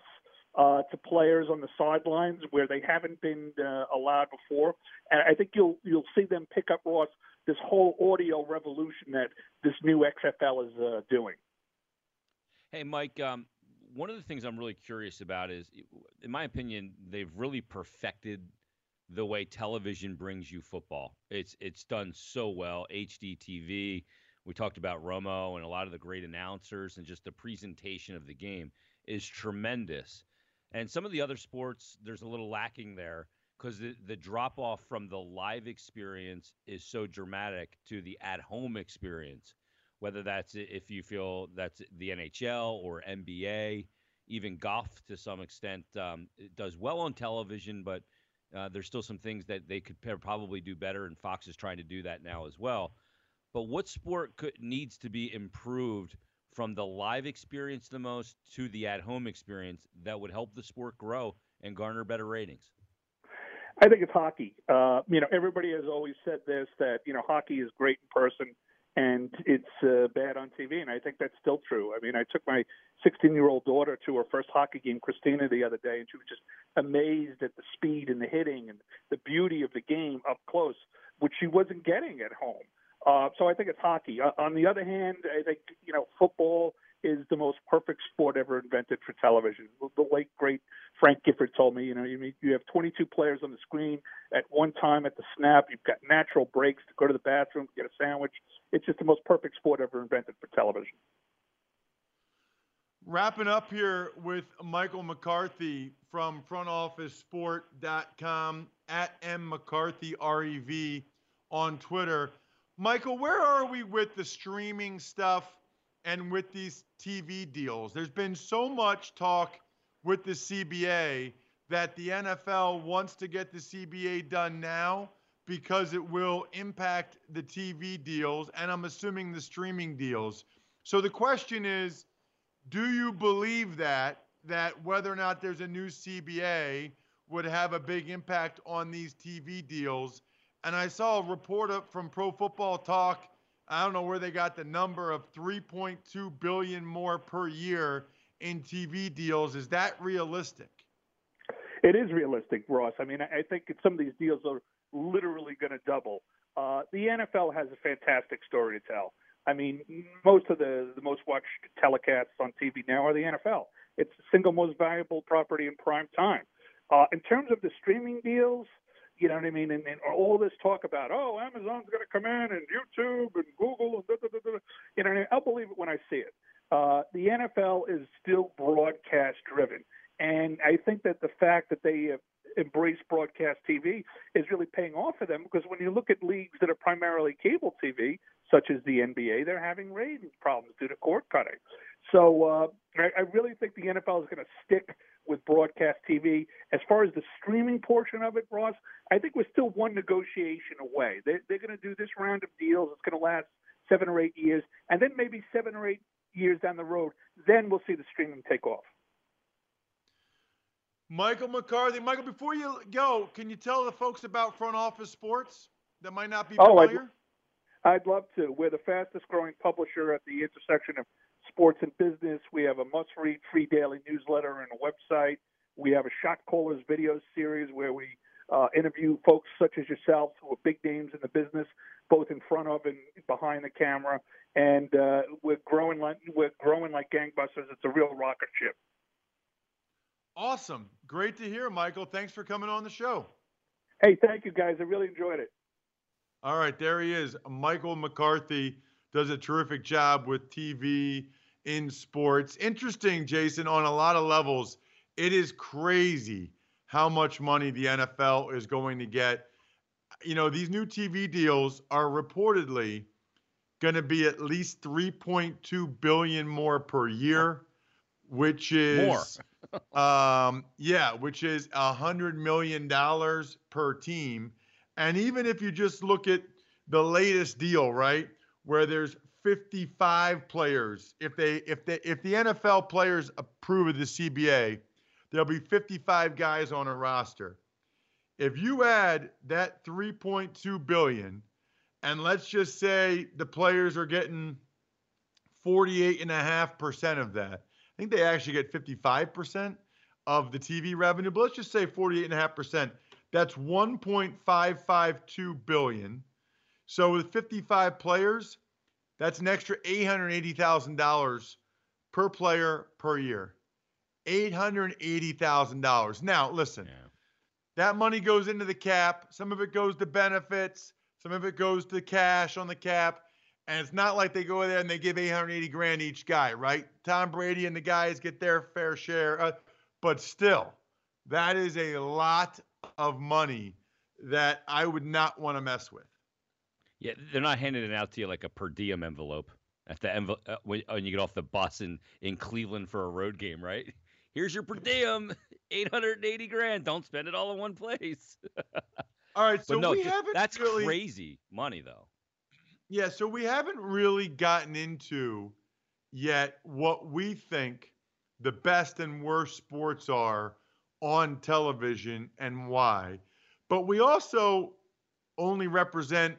uh, to players on the sidelines where they haven't been uh, allowed before, and I think you'll you'll see them pick up Ross this whole audio revolution that this new XFL is uh, doing. Hey, Mike. Um, one of the things I'm really curious about is, in my opinion, they've really perfected the way television brings you football. It's it's done so well. HD TV. We talked about Romo and a lot of the great announcers and just the presentation of the game is tremendous. And some of the other sports, there's a little lacking there because the, the drop off from the live experience is so dramatic to the at home experience. Whether that's if you feel that's the NHL or NBA, even golf to some extent um, does well on television, but uh, there's still some things that they could probably do better, and Fox is trying to do that now as well. But what sport could, needs to be improved from the live experience the most to the at home experience that would help the sport grow and garner better ratings? I think it's hockey. Uh, you know, everybody has always said this that you know hockey is great in person and it's uh, bad on TV, and I think that's still true. I mean, I took my 16-year-old daughter to her first hockey game, Christina, the other day, and she was just amazed at the speed and the hitting and the beauty of the game up close, which she wasn't getting at home. Uh, so I think it's hockey. Uh, on the other hand, I think you know football is the most perfect sport ever invented for television. The late great Frank Gifford told me, you know, you you have 22 players on the screen at one time at the snap. You've got natural breaks to go to the bathroom, get a sandwich. It's just the most perfect sport ever invented for television. Wrapping up here with Michael McCarthy from frontofficesport.com at M McCarthy REV on Twitter. Michael, where are we with the streaming stuff and with these TV deals? There's been so much talk with the CBA that the NFL wants to get the CBA done now because it will impact the TV deals and I'm assuming the streaming deals. So the question is, do you believe that that whether or not there's a new CBA would have a big impact on these TV deals? and I saw a report up from Pro Football Talk. I don't know where they got the number of 3.2 billion more per year in TV deals. Is that realistic? It is realistic, Ross. I mean, I think some of these deals are literally going to double. Uh, the NFL has a fantastic story to tell. I mean, most of the, the most watched telecasts on TV now are the NFL. It's the single most valuable property in prime time. Uh, in terms of the streaming deals, you know what I mean? And, and all this talk about, oh, Amazon's going to come in and YouTube and Google and da, da, da, da. you know, I'll believe it when I see it. Uh, the NFL is still broadcast driven, and I think that the fact that they have embraced broadcast TV is really paying off for them because when you look at leagues that are primarily cable TV, such as the NBA, they're having ratings problems due to cord cutting. So uh, I, I really think the NFL is going to stick with broadcast TV. As far as the streaming portion of it, Ross, I think we're still one negotiation away. They, they're going to do this round of deals. It's going to last seven or eight years, and then maybe seven or eight years down the road, then we'll see the streaming take off. Michael McCarthy. Michael, before you go, can you tell the folks about Front Office Sports that might not be familiar? Oh, I'd, I'd love to. We're the fastest growing publisher at the intersection of sports and business. We have a must read free daily newsletter and a website. We have a Shot Callers video series where we uh, interview folks such as yourself who are big names in the business, both in front of and behind the camera. And uh, we're growing like we're growing like gangbusters. It's a real rocket ship. Awesome. Great to hear, Michael. Thanks for coming on the show. Hey, thank you guys. I really enjoyed it. All right, there he is. Michael McCarthy does a terrific job with TV in sports. Interesting, Jason, on a lot of levels. It is crazy how much money the NFL is going to get. You know, these new TV deals are reportedly going to be at least 3.2 billion more per year, which is more. (laughs) um, yeah, which is a hundred million dollars per team. And even if you just look at the latest deal, right, where there's 55 players, if they if they if the NFL players approve of the CBA, there'll be 55 guys on a roster. If you add that 3.2 billion, and let's just say the players are getting 48.5% of that. I think they actually get 55% of the TV revenue, but let's just say 48.5%. That's 1.552 billion. So with 55 players, that's an extra $880,000 per player per year. $880,000. Now, listen. Yeah. That money goes into the cap. Some of it goes to benefits. Some of it goes to cash on the cap. And it's not like they go there and they give 880 grand each guy, right? Tom Brady and the guys get their fair share. Uh, but still, that is a lot of money that I would not want to mess with. Yeah, they're not handing it out to you like a per diem envelope at the envelope uh, when, when you get off the bus in, in Cleveland for a road game, right? (laughs) Here's your per diem, (laughs) 880 grand. Don't spend it all in one place. All right, (laughs) so no, we ju- haven't that's really, crazy money though. Yeah, so we haven't really gotten into yet what we think the best and worst sports are on television and why. But we also only represent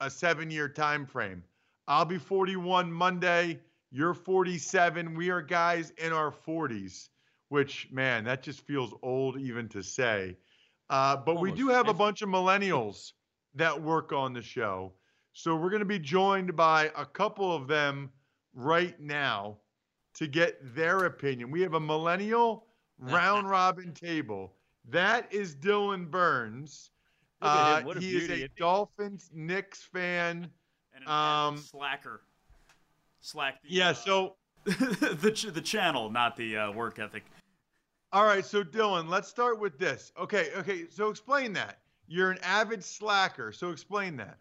a 7-year time frame. I'll be 41 Monday, you're 47. We are guys in our 40s, which man, that just feels old even to say. Uh, but we do have a bunch of millennials that work on the show. So we're going to be joined by a couple of them right now to get their opinion. We have a millennial (laughs) round robin table. That is Dylan Burns. Look at him, Uh, what a he is a Dolphins Knicks fan. and an Um, slacker. Slack. The, Yeah, uh, so (laughs) the ch- the channel, not the uh, work ethic. all right, so Dylan, let's start with this. Okay, okay, so explain that. You're an avid slacker, so explain that.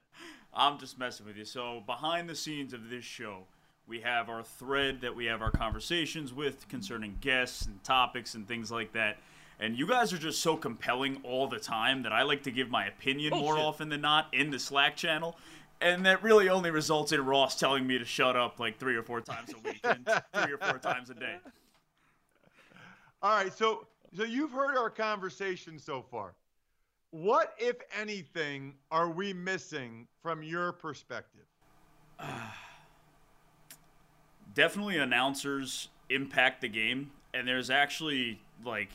I'm just messing with you. So behind the scenes of this show, we have our thread that we have our conversations with concerning guests and topics and things like that. And you guys are just so compelling all the time that I like to give my opinion oh, more Bullshit. often than not in the Slack channel. And that really only results in Ross telling me to shut up like three or four times a week and (laughs) three or four times a day. All right, so so you've heard our conversation so far. What, if anything, are we missing from your perspective? (sighs) definitely announcers impact the game and there's actually like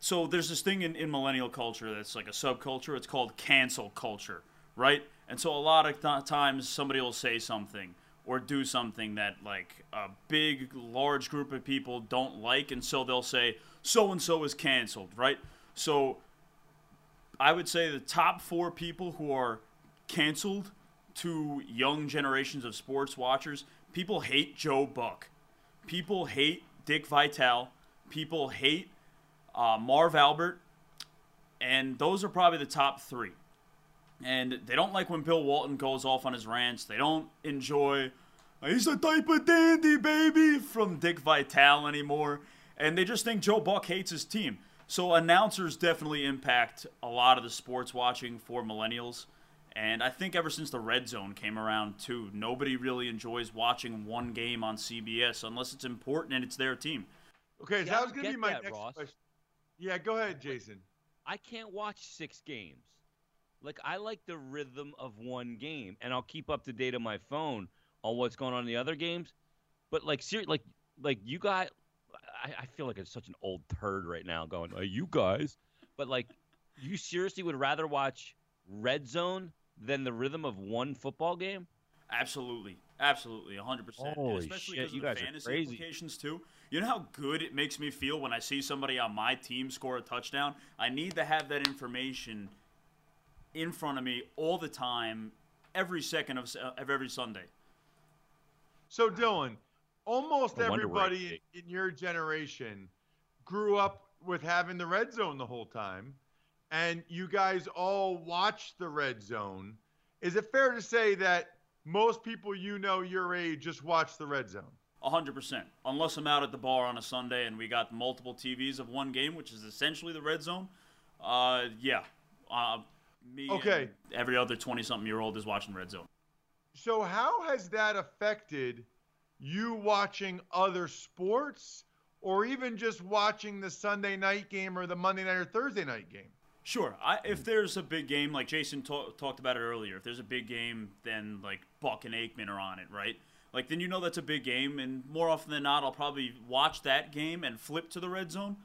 so there's this thing in, in millennial culture that's like a subculture it's called cancel culture right and so a lot of th- times somebody will say something or do something that like a big large group of people don't like and so they'll say so and so is canceled right so I would say the top four people who are canceled to young generations of sports watchers. People hate Joe Buck. People hate Dick Vitale. People hate uh, Marv Albert. And those are probably the top three. And they don't like when Bill Walton goes off on his rants. They don't enjoy, he's a diaper dandy, baby, from Dick Vitale anymore. And they just think Joe Buck hates his team. So announcers definitely impact a lot of the sports watching for millennials. And I think ever since the red zone came around, too, nobody really enjoys watching one game on CBS unless it's important and it's their team. Okay, See, so I that was going to be my that, next Ross. question. Yeah, go ahead, Jason. I can't watch six games. Like I like the rhythm of one game, and I'll keep up to date on my phone on what's going on in the other games. But like, ser- like, like you guys, I, I feel like it's such an old turd right now. Going, uh, you guys, but like, you seriously would rather watch Red Zone than the rhythm of one football game? Absolutely, absolutely, 100. percent Holy Especially shit, because you of the guys are fantasy crazy. implications too. You know how good it makes me feel when I see somebody on my team score a touchdown. I need to have that information in front of me all the time, every second of, of every Sunday. So, Dylan, almost No wonder we're everybody in, in your generation grew up with having the red zone the whole time, and you guys all watched the red zone. Is it fair to say that most people you know your age just watch the red zone? Hundred percent. Unless I'm out at the bar on a Sunday and we got multiple TVs of one game, which is essentially the red zone. Uh, yeah. Uh, me Okay. every other twenty-something-year-old is watching red zone. So, how has that affected you watching other sports or even just watching the Sunday night game or the Monday night or Thursday night game? Sure. I, if there's a big game, like Jason ta- talked about it earlier, if there's a big game, then like Buck and Aikman are on it, right? Like then you know that's a big game, and more often than not, I'll probably watch that game and flip to the red zone,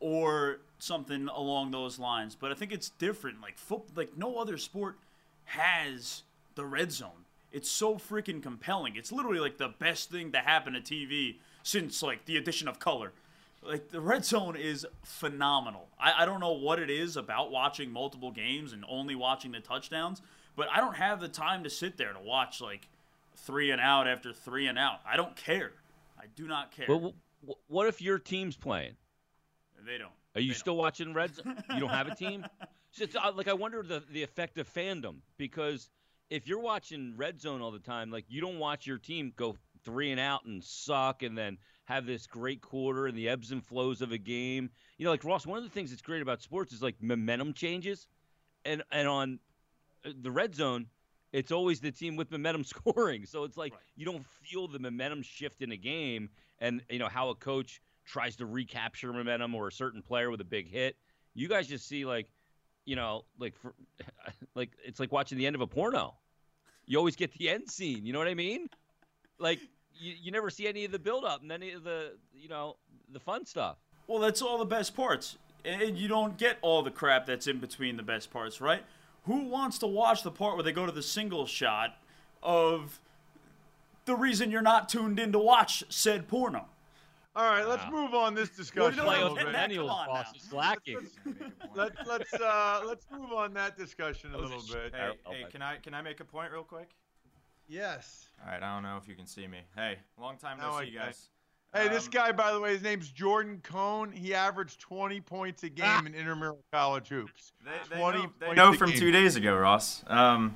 or something along those lines. But I think it's different. Like foot, like no other sport has the red zone. It's so freaking compelling. It's literally like the best thing to happen to TV since like the addition of color. Like the red zone is phenomenal. I, I don't know what it is about watching multiple games and only watching the touchdowns, but I don't have the time to sit there to watch like three and out after three and out. I don't care. I do not care. Wh- what if your team's playing? they don't. Are you still watching Reds? You don't have a (laughs) team? So it's, uh, like I wonder the the effect of fandom because if you're watching Red Zone all the time, like you don't watch your team go three and out and suck, and then have this great quarter and the ebbs and flows of a game. You know, like Ross, one of the things that's great about sports is like momentum changes, and and on uh, the Red Zone. It's always the team with momentum (laughs) scoring, so it's like you don't feel the momentum shift in a game, and you know how a coach tries to recapture momentum or a certain player with a big hit. You guys just see like, you know, like for, (laughs) like it's like watching the end of a porno. You always get the end scene. You know what I mean? Like you, you never see any of the build up and any of the you know the fun stuff. Well, that's all the best parts. And you don't get all the crap that's in between the best parts, right? Who wants to watch the part where they go to the single shot of the reason you're not tuned in to watch said porno? All right, let's move on this discussion Well, a you know, little bit. millennials, boss, is slacking. Let, let's uh, let's move on that discussion a little bit. Hey, hey, can I can I make a point real quick? Yes. All right, I don't know if you can see me. Hey, long time no Now I see, can. guys. Hey, this Um, guy, by the way, his name's Jordan Cohn. He averaged 20 points a game in intramural college hoops. They, they 20 know, they points know a from game. two days ago, Ross. Um,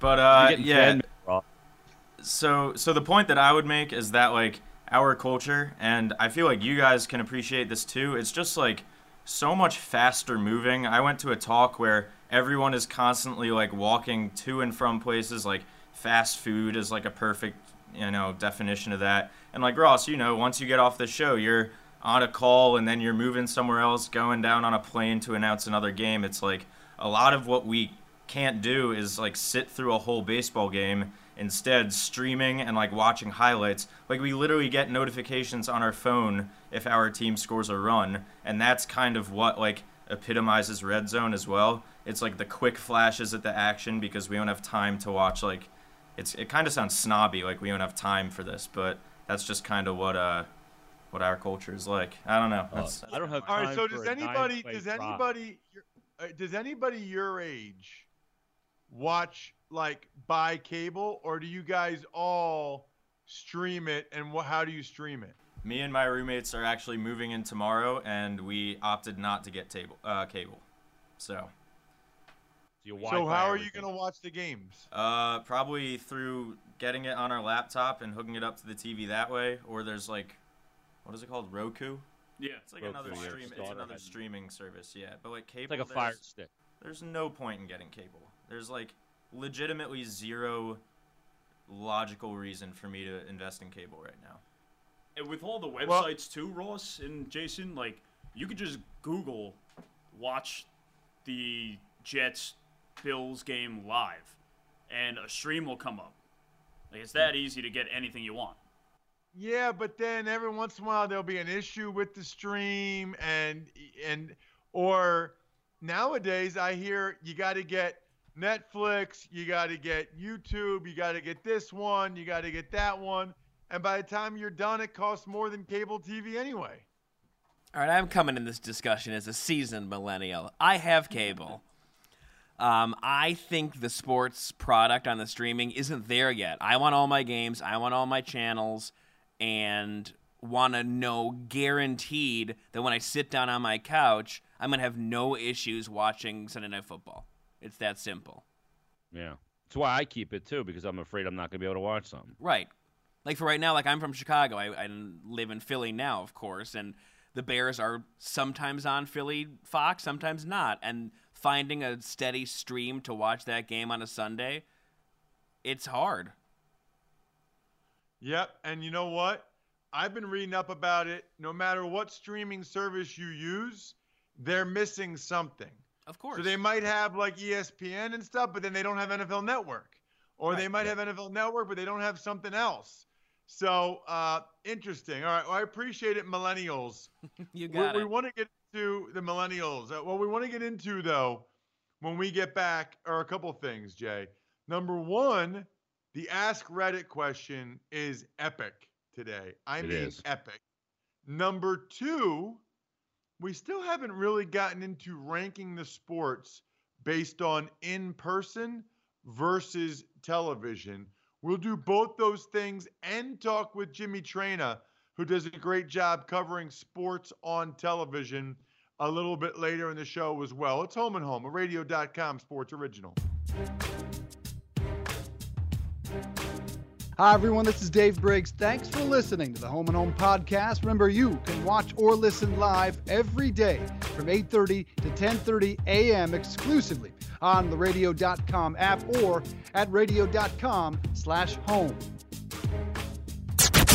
but uh, yeah. fan. So so the point that I would make is that like our culture, and I feel like you guys can appreciate this too. It's just like so much faster moving. I went to a talk where everyone is constantly like walking to and from places. Like fast food is like a perfect you know definition of that. And like Ross, you know, once you get off the show, you're on a call and then you're moving somewhere else, going down on a plane to announce another game. It's like a lot of what we can't do is like sit through a whole baseball game instead streaming and like watching highlights like we literally get notifications on our phone if our team scores a run and that's kind of what like epitomizes red zone as well it's like the quick flashes at the action because we don't have time to watch like it's it kind of sounds snobby like we don't have time for this but that's just kind of what uh what our culture is like. I don't know. That's, I don't have All right, time so for does a anybody nine-play does anybody your- uh, does anybody your age watch like buy cable or do you guys all stream it and wh- how do you stream it? me and my roommates are actually moving in tomorrow and we opted not to get table uh cable. So your So Wi-Fi, how are you going to watch the games? Uh, probably through getting it on our laptop and hooking it up to the TV that way, or there's like, what is it called, Roku? Yeah, It's like Roku, another stream. It's another streaming service, yeah. But like cable, It's like a Fire Stick. There's no point in getting cable. There's like legitimately zero logical reason for me to invest in cable right now. And with all the websites Well- too, Ross and Jason, like you could just Google watch the Jets Bills game live, and a stream will come up. Like it's that easy to get anything you want. Yeah, but then every once in a while there'll be an issue with the stream and and or nowadays I hear you got to get Netflix, you got to get YouTube, you got to get this one, you got to get that one, and by the time you're done it costs more than cable TV anyway. All right, I'm coming in this discussion as a seasoned millennial. I have cable. Um, I think the sports product on the streaming isn't there yet. I want all my games, I want all my channels, and want to know guaranteed that when I sit down on my couch, I'm going to have no issues watching Sunday Night Football. It's that simple. Yeah. That's why I keep it too, because I'm afraid I'm not gonna be able to watch something. Right. Like for right now, like I'm from Chicago. I, I live in Philly now, of course, and the Bears are sometimes on Philly Fox, sometimes not. And finding a steady stream to watch that game on a Sunday, it's hard. Yep, and you know what? I've been reading up about it. No matter what streaming service you use, they're missing something. Of course. So they might have like ESPN and stuff, but then they don't have NFL Network. Or they might have NFL Network, but they don't have something else. So uh, interesting. All right. Well, I appreciate it, millennials. (laughs) you we, got we it. want to get into the millennials. Uh, what we want to get into, though, when we get back, are a couple things, Jay. Number one, the Ask Reddit question is epic today. I It mean, is. epic. Number two, we still haven't really gotten into ranking the sports based on in person versus television. We'll do both those things and talk with Jimmy Traina, who does a great job covering sports on television a little bit later in the show as well. It's Home and Home, a radio.com sports original. Hi, everyone. This is Dave Briggs. Thanks for listening to the Home and Home podcast. Remember, you can watch or listen live every day from 8:30 to 10:30 a.m. exclusively on the Radio.com app or at Radio.com/home.